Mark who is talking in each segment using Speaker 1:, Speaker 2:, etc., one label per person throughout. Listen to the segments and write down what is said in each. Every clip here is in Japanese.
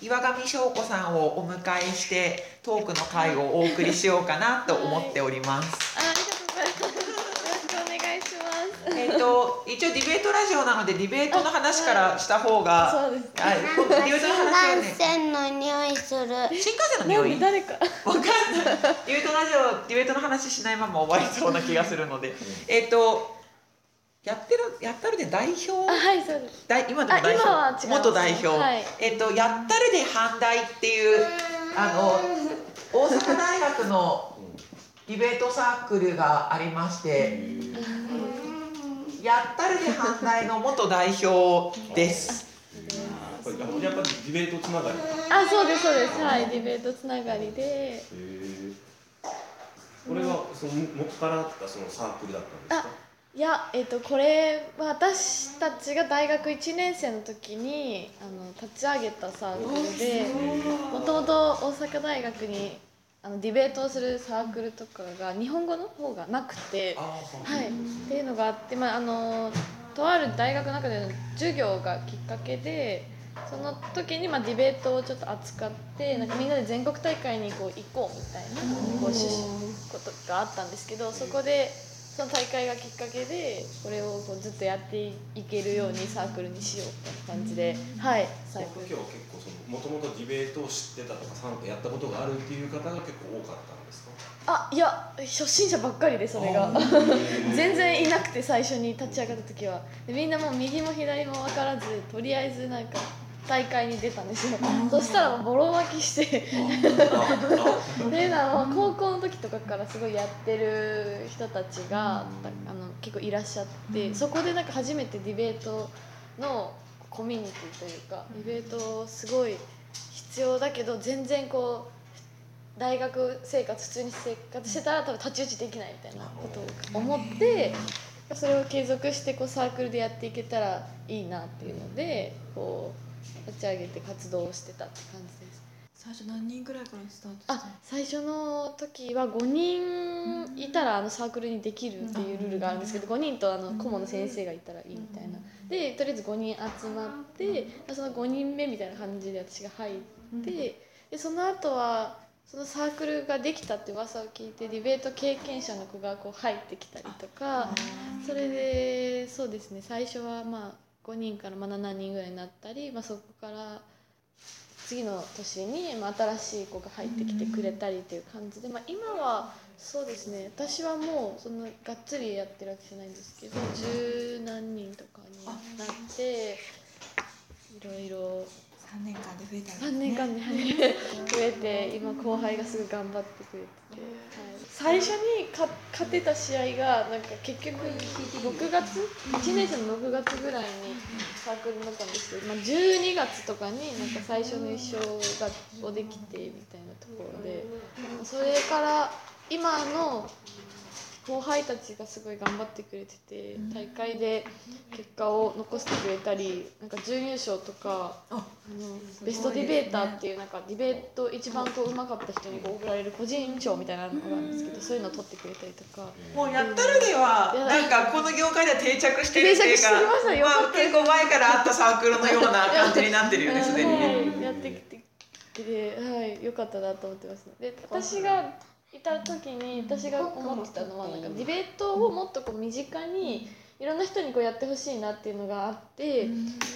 Speaker 1: 岩上翔子さんをお迎えしてトークの会をお送りしようかなと思っております。
Speaker 2: あありがとうございます。よろしくお願いします。
Speaker 1: えっと一応ディベートラジオなのでディベートの話からした方が、
Speaker 2: そうです。
Speaker 1: はい、ディベートの話は
Speaker 3: 新幹
Speaker 1: ね、
Speaker 3: 線の匂いする。
Speaker 1: 新幹線の匂い？
Speaker 2: で誰か。
Speaker 1: わかんない。ディベートラジオ、ディベートの話しないまま終わりそうな気がするので。えっと、やってる、やったるで代表？
Speaker 2: あはいそうです。
Speaker 1: 代今でも代
Speaker 2: あ今は違い
Speaker 1: 表。
Speaker 2: ます
Speaker 1: 元代表。
Speaker 2: はい
Speaker 1: えっと、やったるで阪大っていう、あの、大阪大学のディベートサークルがありまして。やったるで阪大の元代表です。
Speaker 4: これやっぱりディベートつながり。
Speaker 2: あそうですそうです。はいディベートつながりで。
Speaker 4: へえ。これはその元からあったそのサークルだったんですか？
Speaker 2: いやえっ、とこれは私たちが大学1年生の時にあの立ち上げたサークルでもともと大阪大学にあのディベートをするサークルとかが日本語の方がなくて。
Speaker 1: あ
Speaker 2: はい、っていうのがあって、まあ、あのとある大学の中での授業がきっかけでその時にまあディベートをちょっと扱ってなんかみんなで全国大会にこう行こうみたいなこう趣旨ことがあったんですけどそこでその大会がきっかけでこれをこうずっとやっていけるようにサークルにしようみたいな感じではい。サークル
Speaker 4: 今日は結構そのもともとディベートを知ってたとか参加やったことがあるっていう方が結構多かったんですか？
Speaker 2: あいや初心者ばっかりでそれが。全然いなくて最初に立ち上がった時は。でみんなもう右も左も分からずとりあえずなんか大会に出たんですよ。そしたらボロ負けして。っていうの高校の時とかからすごいやってる人たちがあの結構いらっしゃってそこでなんか初めてディベートのコミュニティというかディベートすごい必要だけど全然こう大学生活普通に生活してたら多分太刀打ちできないみたいなことを思ってそれを継続してこうサークルでやっていけたらいいなっていうのでこう立ち上げて活動をしてたって感じです。
Speaker 5: 最初何人ぐらいからスタート
Speaker 2: あ最初の時は5人いたらあのサークルにできるっていうルールがあるんですけど5人とあの顧問の先生がいたらいいみたいな。でとりあえず5人集まってその5人目みたいな感じで私が入ってでその後はそのサークルができたって噂を聞いてディベート経験者の子がこう入ってきたりとかそれでそうですね。最初はまあ5人からまあ7人ぐらいになったり、まあ、そこから次の年に、まあ、新しい子が入ってきてくれたりっていう感じで、まあ、今はそうですね私はもうそんながっつりやってるわけじゃないんですけど十何人とかになっていろいろ
Speaker 5: 3年間で増えた
Speaker 2: 3年間で増えて今後輩がすごい頑張ってくれてて、はい、最初にか勝てた試合がなんか結局6月1年生の6月ぐらいにサークルになったんですけど、まあ、12月とかになんか最初の1勝がこうできてみたいなところでそれから今の後輩たちがすごい頑張ってくれてて大会で結果を残してくれたりなんか準優勝とかあのベストディベーターっていうなんかディベート一番こう上手かった人にこう贈られる個人賞みたいなのがあるんですけどそういうのを取ってくれたりとか。
Speaker 1: もうやったるではなんかこの業界では定着してるっていうか
Speaker 2: 定着してま
Speaker 1: あ、結構前からあったサークルのような感じになってるよね。すでにね。
Speaker 2: はいやってきてで、はい、よかったなと思ってますで私がいた時に私が思ってたのはなんかディベートをもっとこう身近にいろんな人にこうやってほしいなっていうのがあって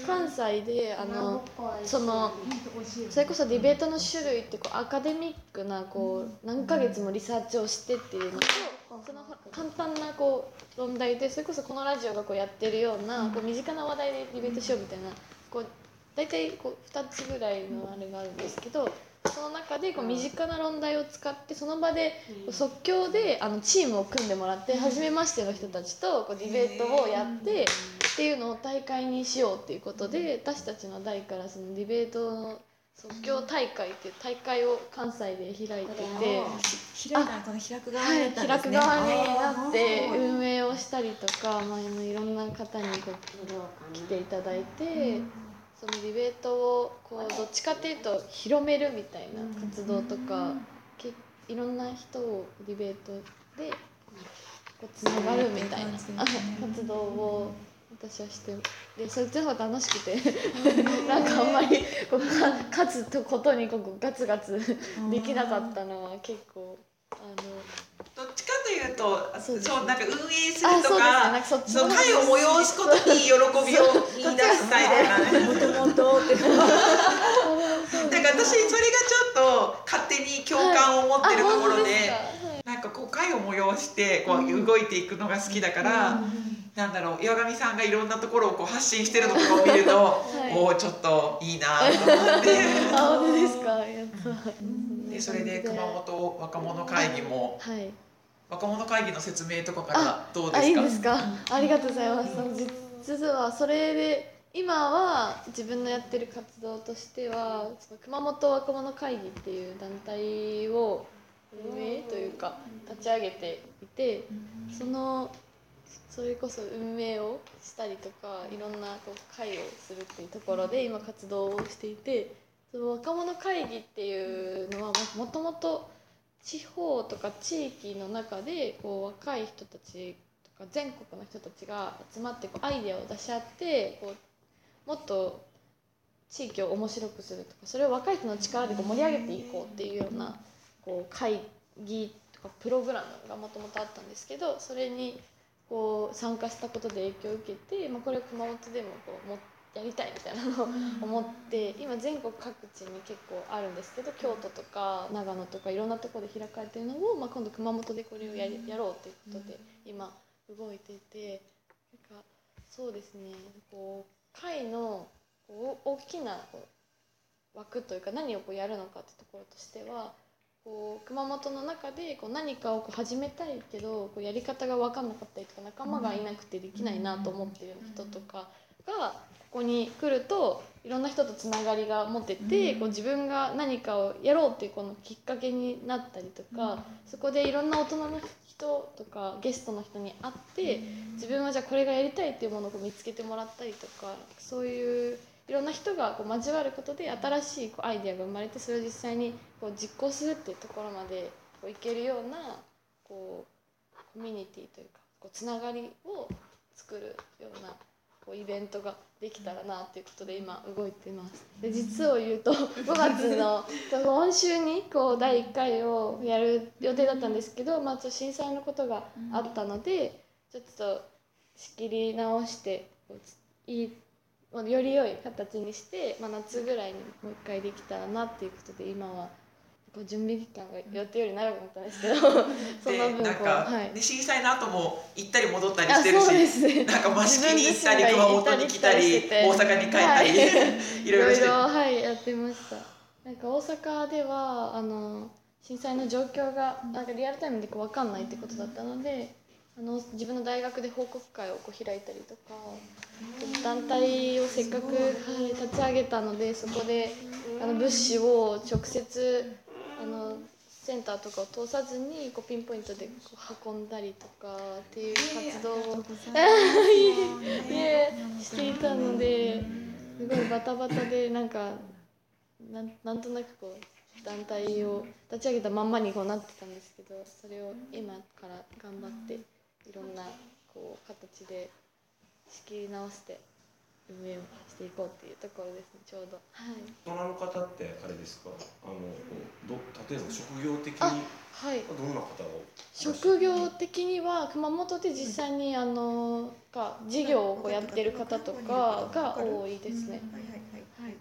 Speaker 2: 関西であのそのそれこそディベートの種類ってこうアカデミックなこう何ヶ月もリサーチをしてっていうのとその簡単なこう論題でそれこそこのラジオがこうやってるようなこう身近な話題でディベートしようみたいなこう大体こう2つぐらいのあれがあるんですけどその中でこう身近な論題を使ってその場で即興であのチームを組んでもらって初めましての人たちとこうディベートをやってっていうのを大会にしようっていうことで私たちの代からそのディベートの即興大会っていう大会を関西で開いてて。
Speaker 5: 開いたの開く側
Speaker 2: になって運営をしたりとか、まあ、いろんな方にこう来ていただいてそのディベートをこうどっちかっていうと広めるみたいな活動とかけいろんな人をディベートでこうつながるみたいな
Speaker 5: うん
Speaker 2: 活動を私はしてでそっちの方が楽しくてなんかあんまりこうか勝つとことにこうガツガツできなかったのは結構あの
Speaker 1: いうと
Speaker 2: そう
Speaker 1: なんか運営するとか
Speaker 2: その
Speaker 1: 会を催すことに喜びを見出すタイプな。んです
Speaker 5: もともとって
Speaker 1: なん か私それがちょっと勝手に共感を持ってるところで、なんかこう会を催してこう動いていくのが好きだから、なんだろう岩上さんがいろんなところをこう発信してるのとかを見ると、
Speaker 2: い。
Speaker 1: おおちょっといいなと思って。
Speaker 2: あ本当ですか？やった
Speaker 1: でそれで熊本若者会議も
Speaker 2: はい
Speaker 1: 若者会議の説明とかからどうですか？
Speaker 2: あいいんですか？ありがとうございます。実はそれで今は自分のやってる活動としてはその熊本若者会議っていう団体を運営というか立ち上げていてそのそれこそ運営をしたりとかいろんなこう会をするっていうところで今活動をしていてその若者会議っていうのはもともと地方とか地域の中でこう若い人たちとか全国の人たちが集まってこうアイデアを出し合ってこうもっと地域を面白くするとかそれを若い人の力でこう盛り上げていこうっていうようなこう会議とかプログラムがもともとあったんですけどそれにこう参加したことで影響を受けて、まあ、これを熊本でもこうもやりたいみたいなのを思って今全国各地に結構あるんですけど京都とか長野とかいろんなところで開かれてるのを、まあ、今度熊本でこれをやりやろうということで今動いていてなんかそうですねこう会のこう大きなこう枠というか何をこうやるのかってところとしてはこう熊本の中でこう何かをこう始めたいけどこうやり方が分かんなかったりとか仲間がいなくてできないなと思ってる人とかがここに来るといろんな人とつながりが持ててこう自分が何かをやろうっていうこのきっかけになったりとかそこでいろんな大人の人とかゲストの人に会って自分はじゃあこれがやりたいっていうものをこう見つけてもらったりとかそういういろんな人がこう交わることで新しいこうアイデアが生まれてそれを実際にこう実行するっていうところまでこういけるようなこうコミュニティというかこうつながりを作るようなこうイベントができたらなっていうことで今動いてます。で実を言うと 5月の今週にこう第1回をやる予定だったんですけど、まあ、ちょっと震災のことがあったのでちょっと仕切り直してこうついいより良い形にして、まあ、夏ぐらいにもう一回できたらなっていうことで今はこう準備期間が予定より長くなったんですけど その
Speaker 1: で
Speaker 2: 分
Speaker 1: なんか、
Speaker 2: はい。
Speaker 1: ね、震災の後も行ったり戻ったり
Speaker 2: あ
Speaker 1: してるし
Speaker 2: すね
Speaker 1: なんか益城に行ったり熊本に来たり大阪に帰ったり、
Speaker 2: はい。
Speaker 1: い、ろいろして。
Speaker 2: はいやってました。なんか大阪ではあの震災の状況がなんかリアルタイムでこう分かんないってことだったのであの自分の大学で報告会をこう開いたりとか団体をせっかく、はい、立ち上げたのでそこであの物資を直接センターとかを通さずにこうピンポイントでこう運んだりとかっていう活動を していたのですごいバタバタでなんかなんなんとなくこう団体を立ち上げたまんまにこうなってたんですけどそれを今から頑張っていろんなこう形で仕切り直して運営をしていこうっていうところですねちょうど。はい。
Speaker 4: 大人の方ってあれですか？あのど例えば職業的に
Speaker 2: あはい。
Speaker 4: どんな方を？
Speaker 2: 職業的には熊本で実際にあのが事業をこうやってる方とかが多いですね。
Speaker 5: はいはいはい。はい。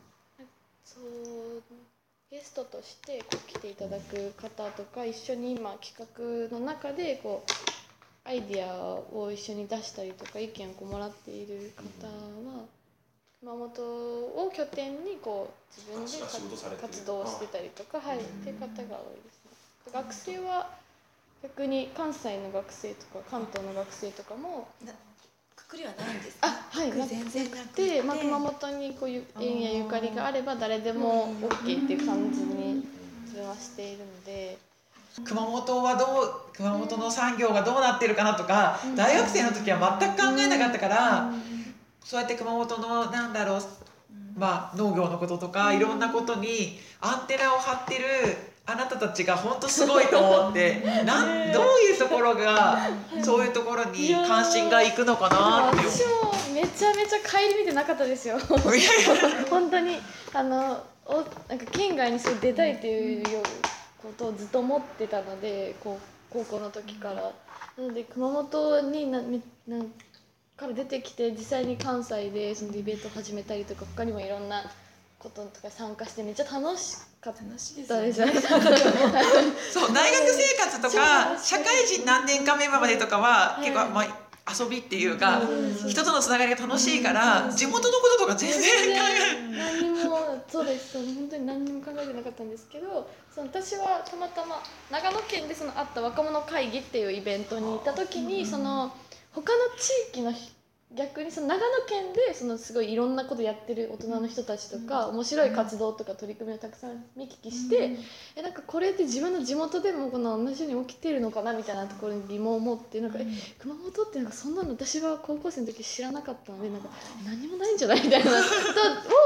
Speaker 2: そうゲストとしてこう来ていただく方とか一緒に今企画の中でこうアイディアを一緒に出したりとか意見をもらっている方は熊本を拠点にこう自分で活動をしてたりとかはいっていう方が多いですね。学生は逆に関西の学生とか関東の学生とかも
Speaker 5: くくりはないんです
Speaker 2: あはいなく
Speaker 5: 全然なく
Speaker 2: て、まあ、熊本にこういう縁やゆかりがあれば誰でも OK っていう感じに自分はしているので
Speaker 1: 熊本はどう熊本の産業がどうなってるかなとか、
Speaker 2: うん。
Speaker 1: 大学生の時は全く考えなかったから、そうやって熊本のなんだろう、まあ、農業のこととか、いろんなことにアンテナを張ってるあなたたちが本当すごいと思ってなんどういうところがそういうところに関心がいくのかなって
Speaker 2: 私もめちゃめちゃ顧みてなかったですよ。本当に。あのおなんか県外にすごい出たいっていうことをずっと思ってたのでこう高校の時から。なので熊本になめなんから出てきて実際に関西でそのディベートを始めたりとか他にもいろんなこととか参加してめっちゃ楽しかった。
Speaker 5: 楽しいです
Speaker 2: よね。
Speaker 1: そう大学生活とか 社会人何年か目までとかは
Speaker 2: はい。
Speaker 1: 結構、まあ、遊びっていうか
Speaker 2: うん。
Speaker 1: 人とのつながりが楽しいから地元のこととか全然
Speaker 2: 全
Speaker 1: 考え
Speaker 2: 然何にもそうです。そう本当に何にも考えてなかったんですけどその私はたまたま長野県でそのあった若者会議っていうイベントに行った時にその他の地域の人逆にその長野県でそのすごいいろんなことやってる大人の人たちとか面白い活動とか取り組みをたくさん見聞きしてえなんかこれって自分の地元でもこの同じように起きてるのかなみたいなところに疑問を持ってなんかえ熊本ってなんかそんなの私は高校生の時知らなかったのでなんか何もないんじゃないみたいなこ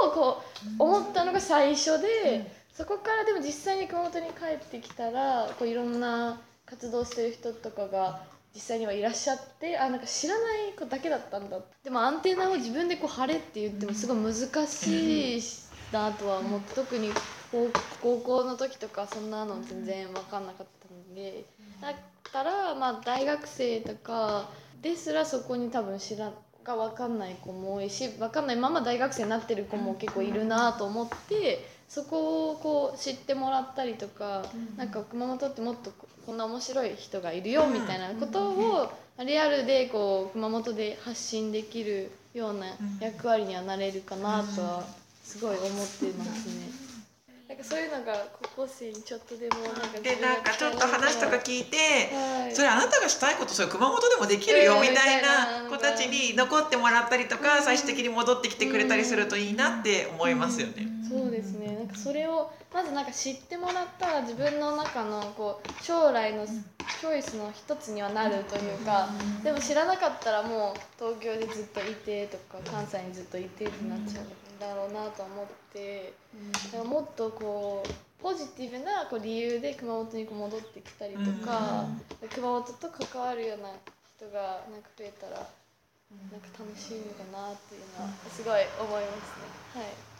Speaker 2: とをこう思ったのが最初でそこからでも実際に熊本に帰ってきたらこういろんな活動してる人とかが実際にはいらっしゃってあなんか知らない子だけだったんだでもアンテナを自分でこう張れって言ってもすごい難しいなとは思って特に高高校の時とかそんなの全然分かんなかったので。だったらまあ大学生とかですらそこに多分知らが分かんない子も多いし分かんないまま大学生になってる子も結構いるなと思ってそこをこう知ってもらったりとかなんか熊本ってもっとここんな面白い人がいるよみたいなことをリアルでこう熊本で発信できるような役割にはなれるかなとはすごい思ってますね。なんかそういうのが高校生にちょっとでもなんか
Speaker 1: でなんかちょっと話とか聞いて
Speaker 2: はい。
Speaker 1: それあなたがしたいことそれ熊本でもできるよ
Speaker 2: うん
Speaker 1: みたい
Speaker 2: な
Speaker 1: 子たちに残ってもらったりとか最終的に戻ってきてくれたりするといいなって思いますよね。
Speaker 2: それをまずなんか知ってもらったら自分の中のこう将来のチョイスの一つにはなるというかでも知らなかったらもう東京でずっといてとか関西にずっといてってなっちゃうんだろうなと思ってだからもっとこうポジティブなこう理由で熊本にこう戻ってきたりとか熊本と関わるような人がなんか増えたらなんか楽しいのかなっていうのはすごい思いますね。はい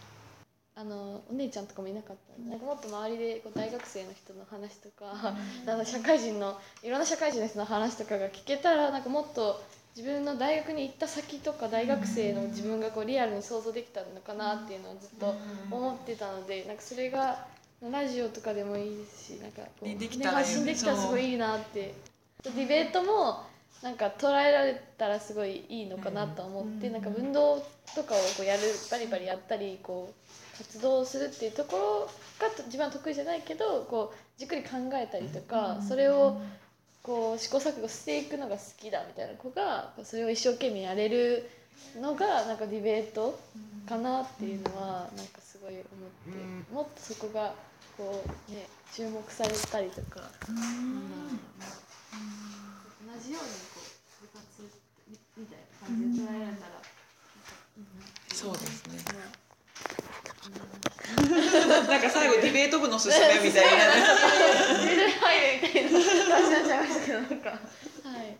Speaker 2: あのお姉ちゃんとかもいなかったなんかもっと周りでこう大学生の人の話とか、なんか社会人のいろんな社会人の人の話とかが聞けたらなんかもっと自分の大学に行った先とか大学生の自分がこうリアルに想像できたのかなっていうのをずっと思ってたのでなんかそれがラジオとかでもいいですしなんかこう、
Speaker 1: ね
Speaker 2: 発信できたらすごいいいなって。ディベートもなんか捉えられたらすごいいいのかなと思って、なんか運動とかをこうやるバリバリやったりこう活動するっていうところがと自分は得意じゃないけどこうじっくり考えたりとか、それをこう試行錯誤していくのが好きだみたいな子がそれを一生懸命やれるのがなんかディベートかなっていうのはなんかすごい思って、もっとそこがこうね注目されたりとか、同じようにこう部活みみたいな感じで捉えられたら、
Speaker 1: そうですね。なんか最後ディベート部のすすめみたいな。
Speaker 2: 入るみたいな感じになっちゃいましたけどなんかはい。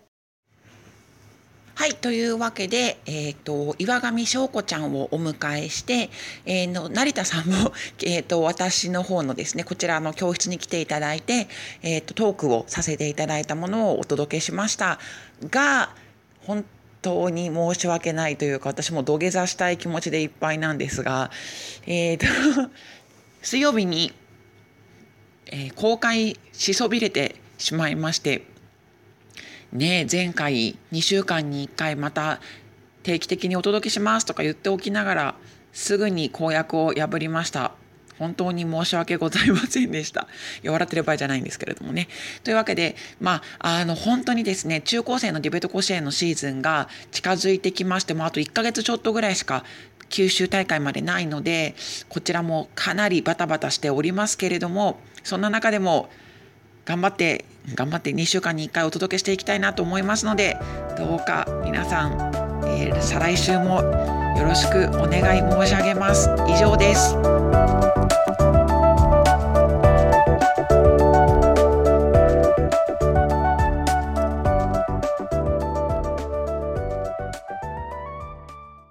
Speaker 1: はい、というわけで、えっ、と、岩上翔子ちゃんをお迎えして、えーの、成田さんも、えっ、と、私の方のですね、こちらの教室に来ていただいて、えっ、と、トークをさせていただいたものをお届けしましたが、本当に申し訳ないというか、私も土下座したい気持ちでいっぱいなんですが、えっ、と、水曜日に、えー公開しそびれてしまいまして、ね前回2週間に1回また定期的にお届けしますとか言っておきながらすぐに公約を破りました。本当に申し訳ございませんでした。いや笑ってる場合じゃないんですけれどもね。というわけで、まあ、あの、本当にですね、中高生のディベート甲子園のシーズンが近づいてきまして、もあと1ヶ月ちょっとぐらいしか九州大会までないので、こちらもかなりバタバタしておりますけれども、そんな中でも、頑張って頑張って2週間に1回お届けしていきたいなと思いますのでどうか皆さん、えー再来週もよろしくお願い申し上げます以上です